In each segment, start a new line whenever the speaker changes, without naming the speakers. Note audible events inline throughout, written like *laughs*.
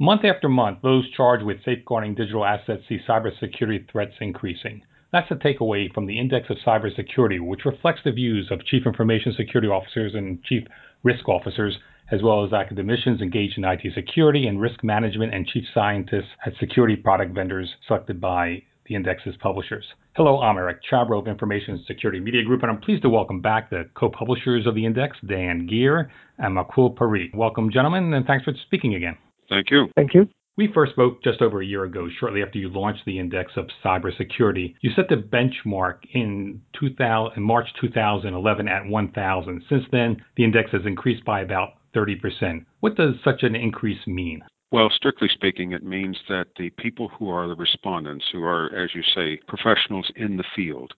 Month after month, those charged with safeguarding digital assets see cybersecurity threats increasing. That's a takeaway from the Index of Cybersecurity, which reflects the views of Chief Information Security Officers and Chief Risk Officers, as well as academicians engaged in IT security and risk management and chief scientists at security product vendors selected by the Index's publishers. Hello, I'm Eric Chabrow of Information Security Media Group, and I'm pleased to welcome back the co-publishers of the Index, Dan Geer and Mukul Parikh. Welcome, gentlemen, and thanks for speaking again.
Thank you.
Thank you.
We first spoke just over a year ago, shortly after you launched the Index of Cybersecurity. You set the benchmark in, 2000, in March 2011 at 1,000. Since then, the index has increased by about 30%. What does such an increase mean?
Well, strictly speaking, it means that the people who are the respondents, who are, as you say, professionals in the field,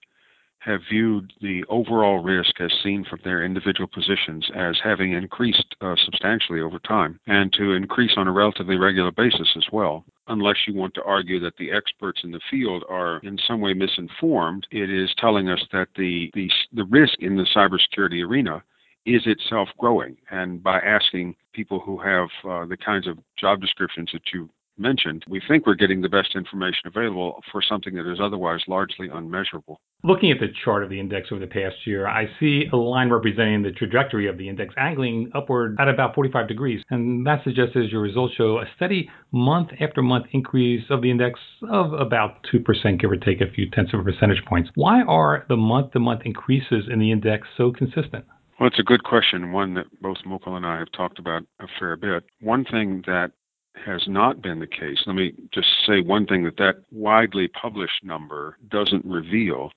have viewed the overall risk as seen from their individual positions as having increased uh, substantially over time and to increase on a relatively regular basis as well. Unless you want to argue that the experts in the field are in some way misinformed, it is telling us that the, the, the risk in the cybersecurity arena is itself growing. And by asking people who have uh, the kinds of job descriptions that you mentioned, we think we're getting the best information available for something that is otherwise largely unmeasurable.
Looking at the chart of the index over the past year, I see a line representing the trajectory of the index angling upward at about 45 degrees. And that suggests, as your results show, a steady month after month increase of the index of about 2%, give or take a few tenths of a percentage points. Why are the month to month increases in the index so consistent?
Well, it's a good question, one that both Mukul and I have talked about a fair bit. One thing that has not been the case. Let me just say one thing that that widely published number doesn't reveal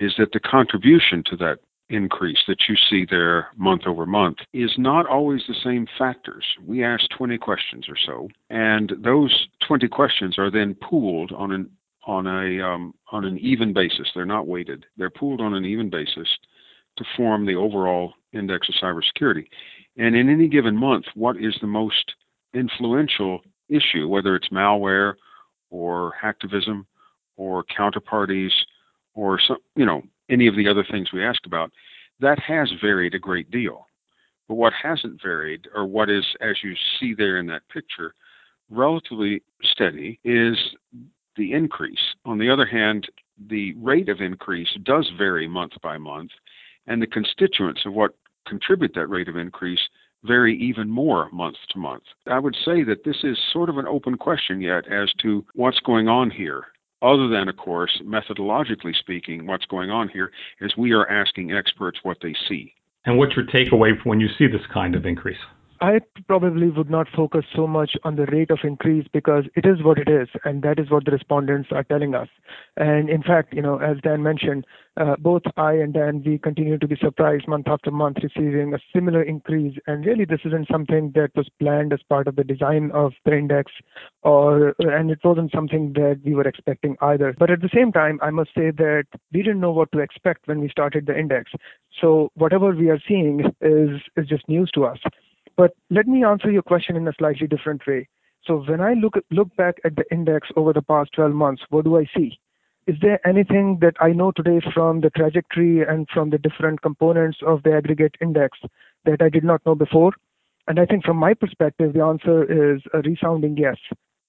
is that the contribution to that increase that you see there month over month is not always the same factors. We ask 20 questions or so, and those 20 questions are then pooled on an on a um, on an even basis. They're not weighted. They're pooled on an even basis to form the overall index of cybersecurity. And in any given month, what is the most influential issue, whether it's malware or hacktivism or counterparties or some, you know, any of the other things we ask about, that has varied a great deal. But what hasn't varied, or what is, as you see there in that picture, relatively steady, is the increase. On the other hand, the rate of increase does vary month by month, and the constituents of what contribute that rate of increase vary even more month to month. I would say that this is sort of an open question yet as to what's going on here. Other than, of course, methodologically speaking, what's going on here is we are asking experts what they see.
And what's your takeaway when you see this kind of increase?
I probably would not focus so much on the rate of increase because it is what it is, and that is what the respondents are telling us. And in fact, you know, as Dan mentioned, uh, both I and Dan, we continue to be surprised month after month receiving a similar increase. And really, this isn't something that was planned as part of the design of the index, or and it wasn't something that we were expecting either. But at the same time, I must say that we didn't know what to expect when we started the index. So whatever we are seeing is is just news to us. But let me answer your question in a slightly different way. So when I look look back at the index over the past 12 months, what do I see? Is there anything that I know today from the trajectory and from the different components of the aggregate index that I did not know before? And I think from my perspective, the answer is a resounding yes.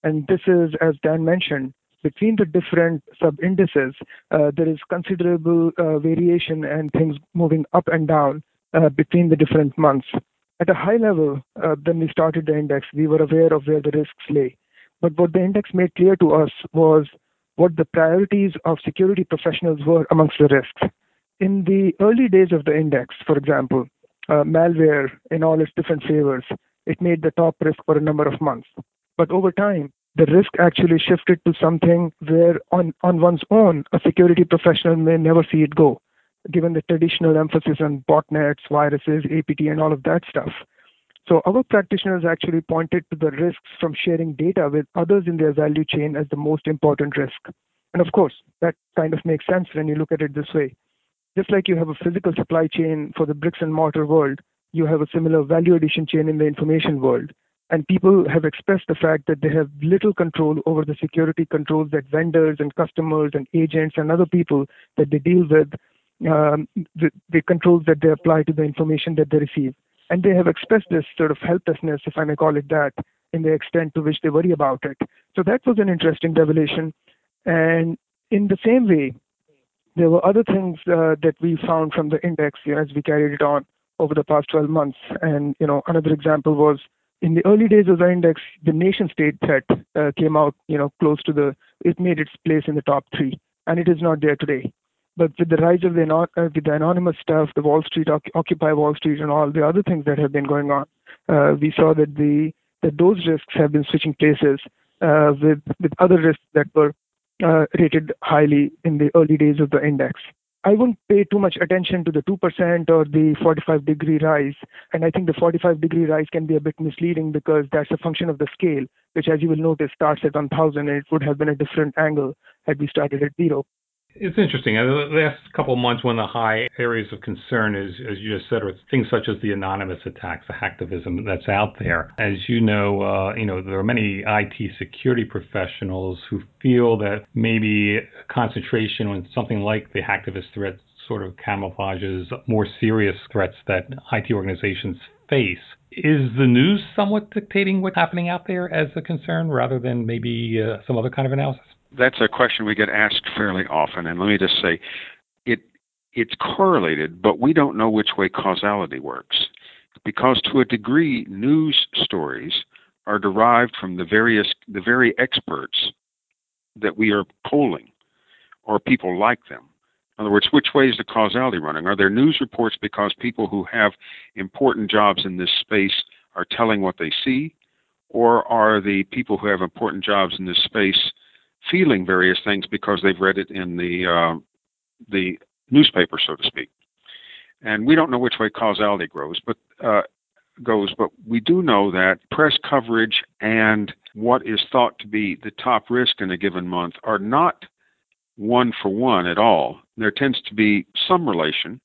And this is, as Dan mentioned, between the different sub indices, uh, there is considerable uh, variation and things moving up and down uh, between the different months. At a high level, uh, when we started the index, we were aware of where the risks lay. But what the index made clear to us was what the priorities of security professionals were amongst the risks. In the early days of the index, for example, uh, malware in all its different flavors, it made the top risk for a number of months. But over time, the risk actually shifted to something where on, on one's own, a security professional may never see it go given the traditional emphasis on botnets, viruses, APT, and all of that stuff. So our practitioners actually pointed to the risks from sharing data with others in their value chain as the most important risk. And of course, that kind of makes sense when you look at it this way. Just like you have a physical supply chain for the bricks and mortar world, you have a similar value addition chain in the information world. And people have expressed the fact that they have little control over the security controls that vendors and customers and agents and other people that they deal with the, the controls that they apply to the information that they receive. And they have expressed this sort of helplessness, if I may call it that, in the extent to which they worry about it. So that was an interesting revelation. And in the same way, there were other things uh, that we found from the index you know, as we carried it on over the past 12 months. And you know, another example was in the early days of the index, the nation state threat uh, came out, you know, close to the, it made its place in the top three, and it is not there today. But with the rise of the, uh, anonymous stuff, the Wall Street, Occupy Wall Street, and all the other things that have been going on, uh, we saw that those risks have been switching places uh, with other risks that were rated highly in the early days of the index. I wouldn't pay too much attention to the 2% or the 45 degree rise. And I think the 45 degree rise can be a bit misleading because that's a function of the scale, which, as you will notice, starts at 1000 and it would have been a different angle had we started at zero.
It's interesting. Uh, the last couple of months, one of the high areas of concern is, as you just said, things such as the anonymous attacks, the hacktivism that's out there. As you know, uh, you know there are many IT security professionals who feel that maybe concentration on something like the hacktivist threat sort of camouflages more serious threats that IT organizations face. Is the news somewhat dictating what's happening out there as a concern rather than maybe uh, some other kind of analysis?
That's a question we get asked fairly often, and let me just say, it it's correlated, but we don't know which way causality works, because to a degree, news stories are derived from the various the very experts that we are polling, or people like them. In other words, which way is the causality running? Are there news reports because people who have important jobs in this space are telling what they see, or are the people who have important jobs in this space feeling various things because they've read it in the uh, the newspaper, so to speak. And we don't know which way causality grows, but uh, goes, but we do know that press coverage and what is thought to be the top risk in a given month are not one for one at all. There tends to be some relation,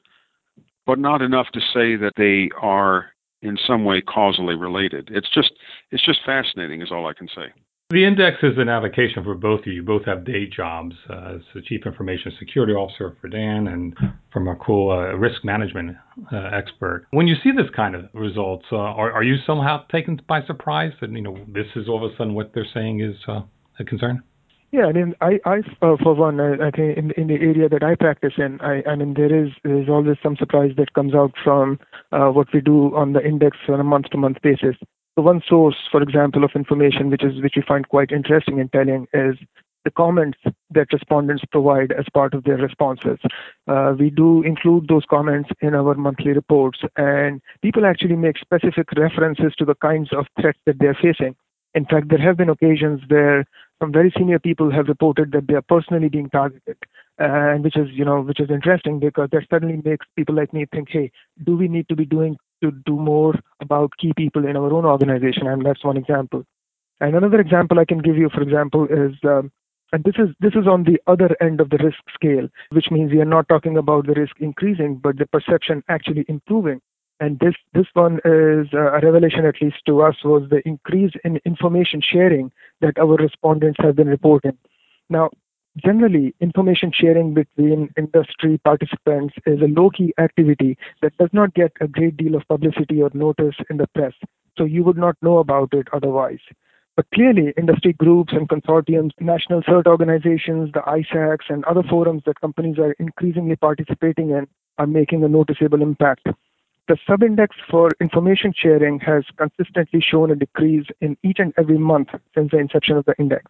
but not enough to say that they are in some way causally related. It's just it's just fascinating is all I can say.
The index is an avocation for both of you. You both have day jobs uh, as the Chief Information Security Officer for Dan and from Mukul uh, risk management uh, expert. When you see this kind of results, uh, are, are you somehow taken by surprise that you know this is all of a sudden what they're saying is uh, a concern?
Yeah, I mean, I, I uh, for one, I, I think in in the area that I practice in, I, I mean, there is there is always some surprise that comes out from what we do on the index on a month-to-month basis. One source, for example, of information which is which we find quite interesting and telling is the comments that respondents provide as part of their responses. Uh, we do include those comments in our monthly reports, and people actually make specific references to the kinds of threats that they're facing. In fact, there have been occasions where some very senior people have reported that they are personally being targeted, and which is, you know, which is interesting because that suddenly makes people like me think, hey, do we need to be doing to do more about key people in our own organization? And that's one example. And another example I can give you, for example, is um, and this is this is on the other end of the risk scale, which means we are not talking about the risk increasing, but the perception actually improving. And this this one is uh, a revelation, at least to us, was the increase in information sharing that our respondents have been reporting. Now, generally, information sharing between industry participants is a low key activity that does not get a great deal of publicity or notice in the press, so you would not know about it otherwise. But clearly, industry groups and consortiums, national CERT organizations, the ISACs, and other forums that companies are increasingly participating in are making a noticeable impact. The subindex for information sharing has consistently shown a decrease in each and every month since the inception of the index.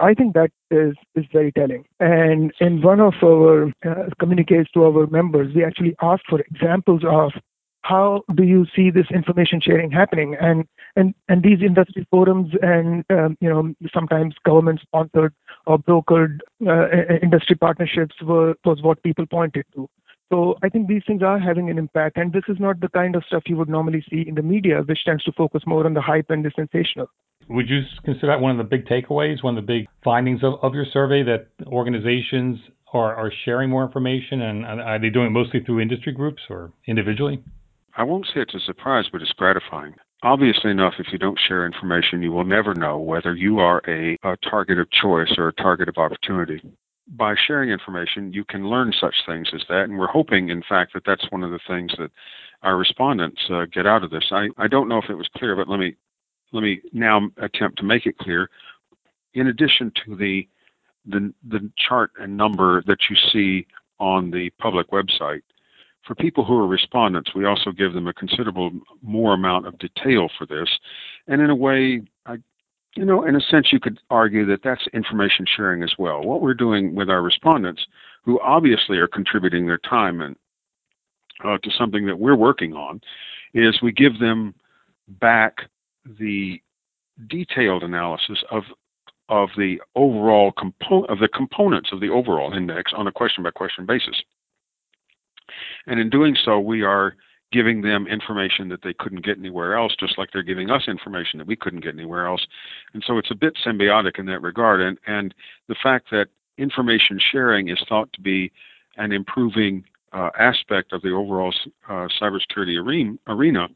I think that is, is very telling. And in one of our uh, communiques to our members, we actually asked for examples of how do you see this information sharing happening and and and these industry forums and um, you know sometimes government sponsored or brokered uh, industry partnerships were was what people pointed to so I think these things are having an impact, and this is not the kind of stuff you would normally see in the media, which tends to focus more on the hype and the sensational.
Would you consider that one of the big takeaways, one of the big findings of, of your survey, that organizations are, are sharing more information, and are they doing it mostly through industry groups or individually?
I won't say it's a surprise, but it's gratifying. Obviously enough, if you don't share information, you will never know whether you are a, a target of choice or a target of opportunity by sharing information, you can learn such things as that. And we're hoping, in fact, that that's one of the things that our respondents uh, get out of this. I, I don't know if it was clear, but let me let me now attempt to make it clear. In addition to the the, the chart and number that you see on the public website, for people who are respondents, we also give them a considerable more amount of detail for this. And in a way, I, you know, in a sense, you could argue that that's information sharing as well. What we're doing with our respondents, who obviously are contributing their time and uh, to something that we're working on, is we give them back the detailed analysis of of the overall component of the components of the overall index on a question by question basis. And in doing so, we are giving them information that they couldn't get anywhere else, just like they're giving us information that we couldn't get anywhere else. And so it's a bit symbiotic in that regard. And, and the fact that information sharing is thought to be an improving uh, aspect of the overall uh, cybersecurity arena, arena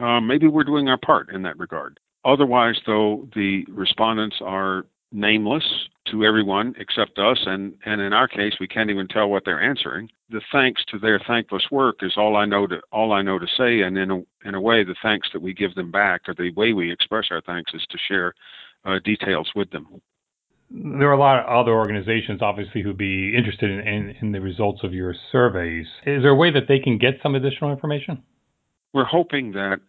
uh, maybe we're doing our part in that regard. Otherwise, though, the respondents are nameless to everyone except us, and, and in our case, we can't even tell what they're answering. The thanks to their thankless work is all I know to all I know to say, and in a in a way, the thanks that we give them back, or the way we express our thanks, is to share uh, details with them.
There are a lot of other organizations, obviously, who'd be interested in, in, in the results of your surveys. Is there a way that they can get some additional information?
We're hoping that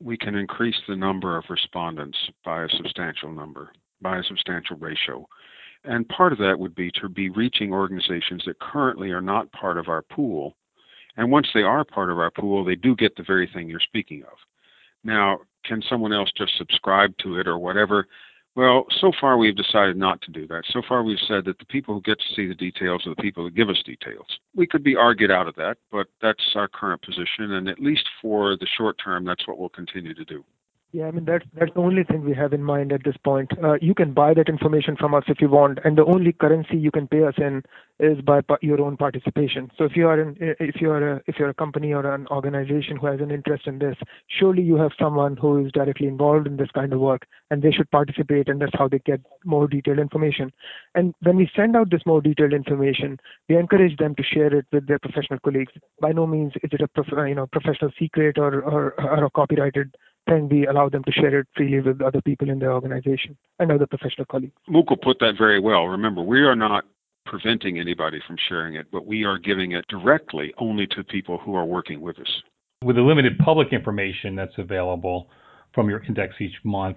we can increase the number of respondents by a substantial number by a substantial ratio. And part of that would be to be reaching organizations that currently are not part of our pool. And once they are part of our pool, they do get the very thing you're speaking of. Now, can someone else just subscribe to it or whatever? Well, so far we've decided not to do that. So far we've said that the people who get to see the details are the people who give us details. We could be argued out of that, but that's our current position, and at least for the short term, that's what we'll continue to do.
Yeah, I mean that's that's the only thing we have in mind at this point. Uh, you can buy that information from us if you want, and the only currency you can pay us in is by your own participation. So if you are in, if you are a, if you're a company or an organization who has an interest in this, surely you have someone who is directly involved in this kind of work, and they should participate, and that's how they get more detailed information. And when we send out this more detailed information, we encourage them to share it with their professional colleagues. By no means is it a prof, you know professional secret or a copyrighted then we allow them to share it freely with other people in their organization and other professional colleagues.
Mukul put that very well. Remember, we are not preventing anybody from sharing it, but we are giving it directly only to people who are working with us.
With the limited public information that's available from your index each month,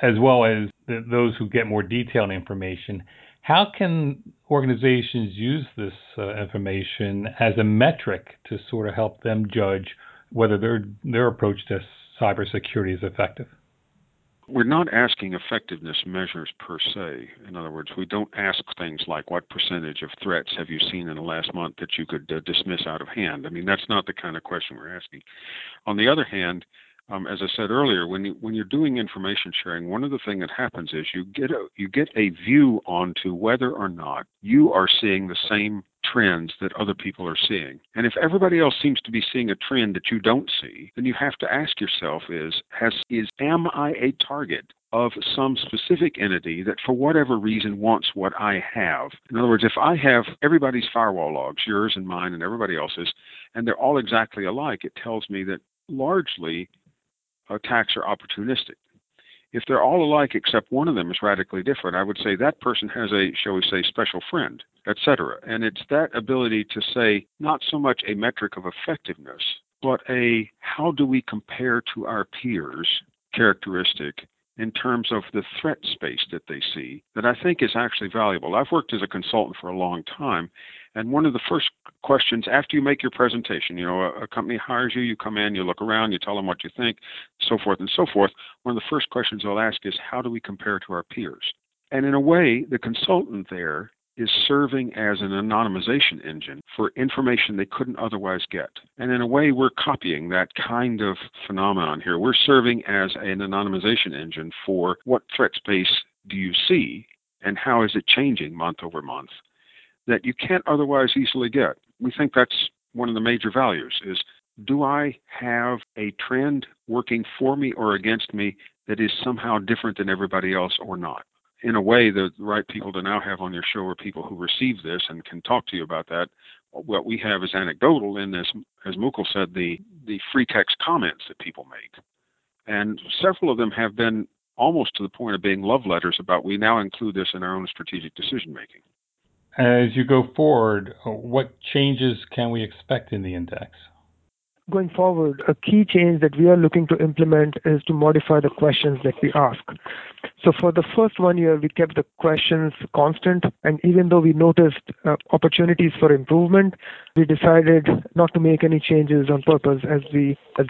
as well as the, those who get more detailed information, how can organizations use this uh, information as a metric to sort of help them judge whether their their approach to cybersecurity is effective?
We're not asking effectiveness measures per se. In other words, we don't ask things like what percentage of threats have you seen in the last month that you could uh, dismiss out of hand. I mean, that's not the kind of question we're asking. On the other hand, um, as I said earlier, when you, when you're doing information sharing, one of the things that happens is you get a you get a view onto whether or not you are seeing the same trends that other people are seeing. And if everybody else seems to be seeing a trend that you don't see, then you have to ask yourself is has is am I a target of some specific entity that for whatever reason wants what I have. In other words, if I have everybody's firewall logs, yours and mine and everybody else's, and they're all exactly alike, it tells me that largely attacks are opportunistic. If they're all alike except one of them is radically different, I would say that person has a, shall we say, special friend, etc. And it's that ability to say not so much a metric of effectiveness, but a how do we compare to our peers characteristic in terms of the threat space that they see that I think is actually valuable. I've worked as a consultant for a long time, and one of the first questions after you make your presentation, you know, a, a, company hires you, you come in, you look around, you tell them what you think, so forth and so forth. One of the first questions they'll ask is, how do we compare to our peers? And in a way, the consultant there is serving as an anonymization engine for information they couldn't otherwise get. And in a way, we're copying that kind of phenomenon here. We're serving as an anonymization engine for what threat space do you see and how is it changing month over month that you can't otherwise easily get. We think that's one of the major values is do I have a trend working for me or against me that is somehow different than everybody else or not? In a way, the right people to now have on your show are people who receive this and can talk to you about that. What we have is anecdotal in this, as Mukul said, the, the free text comments that people make. And several of them have been almost to the point of being love letters about we now include this in our own strategic decision making.
As you go forward, what changes can we expect in the index?
Going forward, a key change that we are looking to implement is to modify the questions that we ask. So for the first one year, we kept the questions constant, and even though we noticed uh, opportunities for improvement, we decided not to make any changes on purpose, as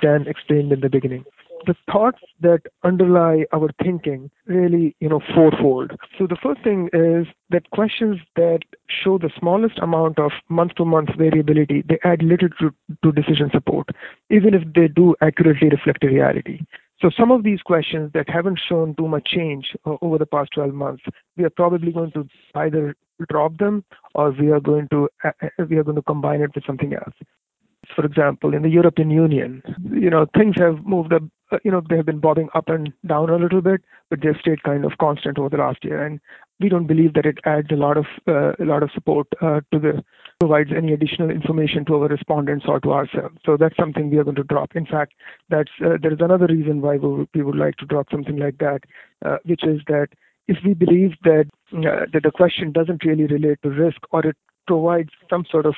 Dan explained in the beginning the thoughts that underlie our thinking really, you know, fourfold. So the first thing is that questions that show the smallest amount of month-to-month variability, they add little to, to decision support, even if they do accurately reflect the reality. So some of these questions that haven't shown too much change uh, over the past 12 months, we are probably going to either drop them or we are going to uh, uh we are going to combine it with something else. For example, in the European Union, you know, things have moved up you know, they have been bobbing up and down a little bit, but they've stayed kind of constant over the last year. And we don't believe that it adds a lot of uh, a lot of support uh, to the provides any additional information to our respondents or to ourselves. So that's something we are going to drop. In fact, that's uh, there is another reason why we, we would like to drop something like that, uh, which is that if we believe that uh, that the question doesn't really relate to risk or it provides some sort of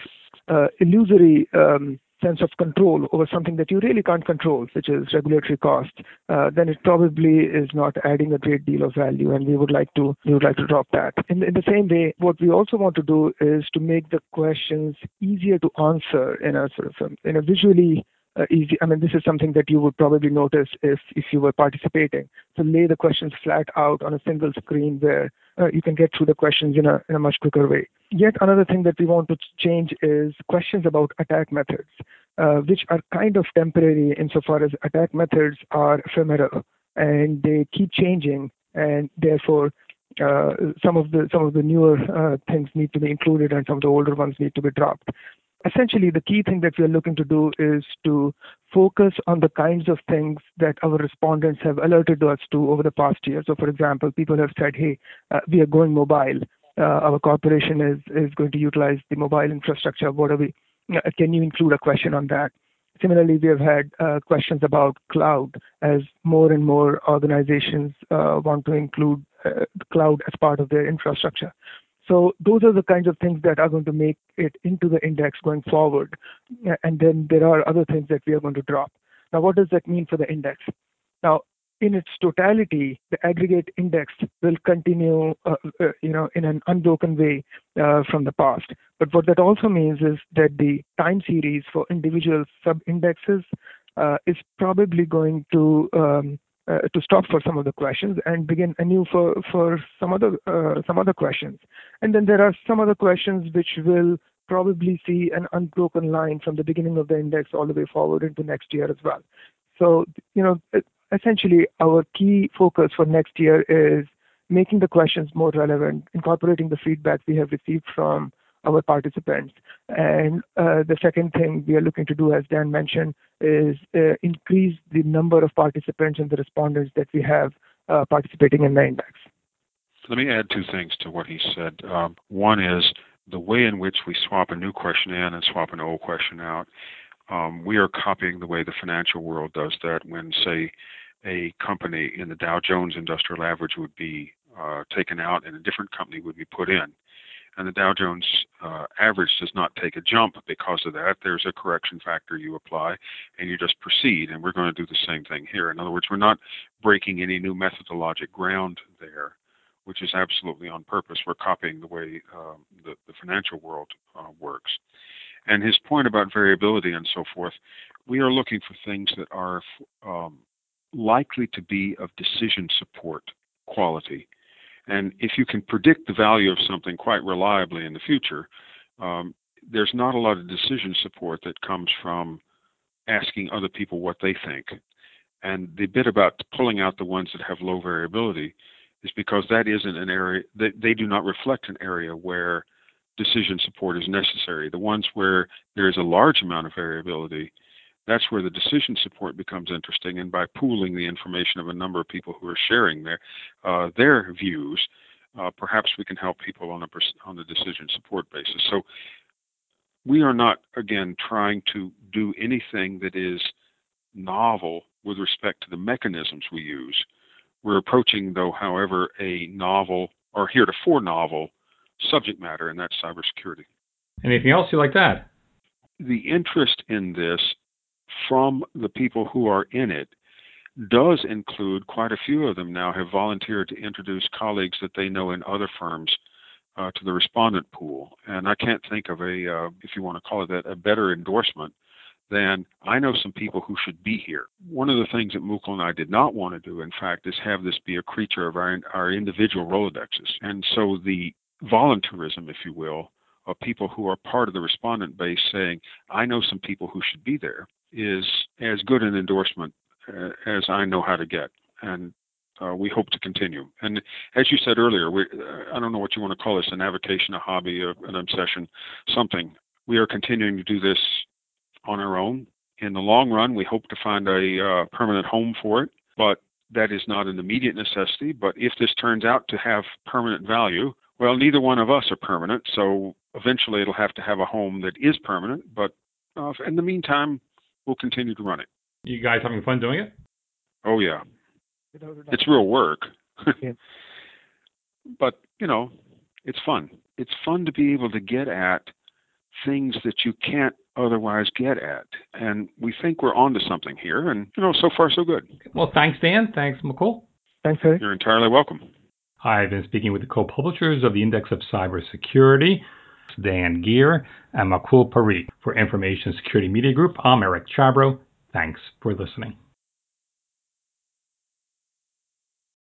illusory um, sense of control over something that you really can't control, which is regulatory cost, uh, then it probably is not adding a great deal of value, and we would like to we would like to drop that. In, in the same way, what we also want to do is to make the questions easier to answer in a sort of um, in a visually easy. I mean, this is something that you would probably notice if if you were participating. So lay the questions flat out on a single screen where uh, you can get through the questions in a in a much quicker way. Yet another thing that we want to change is questions about attack methods, uh, which are kind of temporary insofar as attack methods are ephemeral and they keep changing, and therefore uh, some of the some of the newer uh, things need to be included and some of the older ones need to be dropped essentially the key thing that we are looking to do is to focus on the kinds of things that our respondents have alerted us to over the past year. So, for example, people have said, hey, uh, we are going mobile. Uh, our corporation is, is going to utilize the mobile infrastructure. What are we? Uh, can you include a question on that? Similarly, we have had questions about cloud as more and more organizations want to include cloud as part of their infrastructure. So those are the kinds of things that are going to make it into the index going forward. And then there are other things that we are going to drop. Now, what does that mean for the index? Now, in its totality, the aggregate index will continue, uh, uh, you know, in an unbroken way uh, from the past. But what that also means is that the time series for individual sub-indexes is probably going to um, to stop for some of the questions and begin anew for for some other uh, some other questions. And then there are some other questions which will probably see an unbroken line from the beginning of the index all the way forward into next year as well. So you know, essentially, our key focus for next year is making the questions more relevant, incorporating the feedback we have received from our participants. And uh, the second thing we are looking to do, as Dan mentioned, is uh, increase the number of participants and the respondents that we have uh, participating in the index.
Let me add two things to what he said. Um, one is the way in which we swap a new question in and swap an old question out. Um, we are copying the way the financial world does that when, say, a company in the Dow Jones Industrial Average would be taken out and a different company would be put in and the Dow Jones uh, average does not take a jump because of that. There's a correction factor you apply, and you just proceed. And we're going to do the same thing here. In other words, we're not breaking any new methodologic ground there, which is absolutely on purpose. We're copying the way um, the, the financial world uh, works. And his point about variability and so forth, we are looking for things that are um, likely to be of decision support quality and if you can predict the value of something quite reliably in the future, um, there's not a lot of decision support that comes from asking other people what they think. And the bit about pulling out the ones that have low variability is because that isn't an area that they do not reflect an area where decision support is necessary. The ones where there is a large amount of variability, that's where the decision support becomes interesting. And by pooling the information of a number of people who are sharing their uh, their views, uh, perhaps we can help people on a on a decision support basis. So we are not again trying to do anything that is novel with respect to the mechanisms we use. We're approaching, though, however, a novel or heretofore novel subject matter, and that's cybersecurity.
Anything else you like that?
The interest in this from the people who are in it does include quite a few of them now have volunteered to introduce colleagues that they know in other firms uh, to the respondent pool. And I can't think of a, uh, if you want to call it that, a better endorsement than I know some people who should be here. One of the things that Mukul and I did not want to do, in fact, is have this be a creature of our, our individual Rolodexes. And so the voluntarism, if you will, of people who are part of the respondent base saying, I know some people who should be there, is as good an endorsement uh, as I know how to get. And uh, we hope to continue. And as you said earlier, we, uh, I don't know what you want to call this an avocation, a hobby, a, an obsession, something. We are continuing to do this on our own. In the long run, we hope to find a uh, permanent home for it, but that is not an immediate necessity. But if this turns out to have permanent value, well, neither one of us are permanent, so eventually it'll have to have a home that is permanent. But uh, in the meantime, we'll continue to run it.
You guys having fun doing it?
Oh yeah, it's real work. *laughs* But you know, it's fun. It's fun to be able to get at things that you can't otherwise get at. And we think we're onto something here. And, you know, so far, so good.
Well, thanks, Dan. Thanks, Mukul.
Thanks, Eric.
You're entirely welcome.
I've been speaking with the co publishers of the Index of Cybersecurity, Dan Geer, and Mukul Parikh. For Information Security Media Group, I'm Eric Chabrow. Thanks for listening.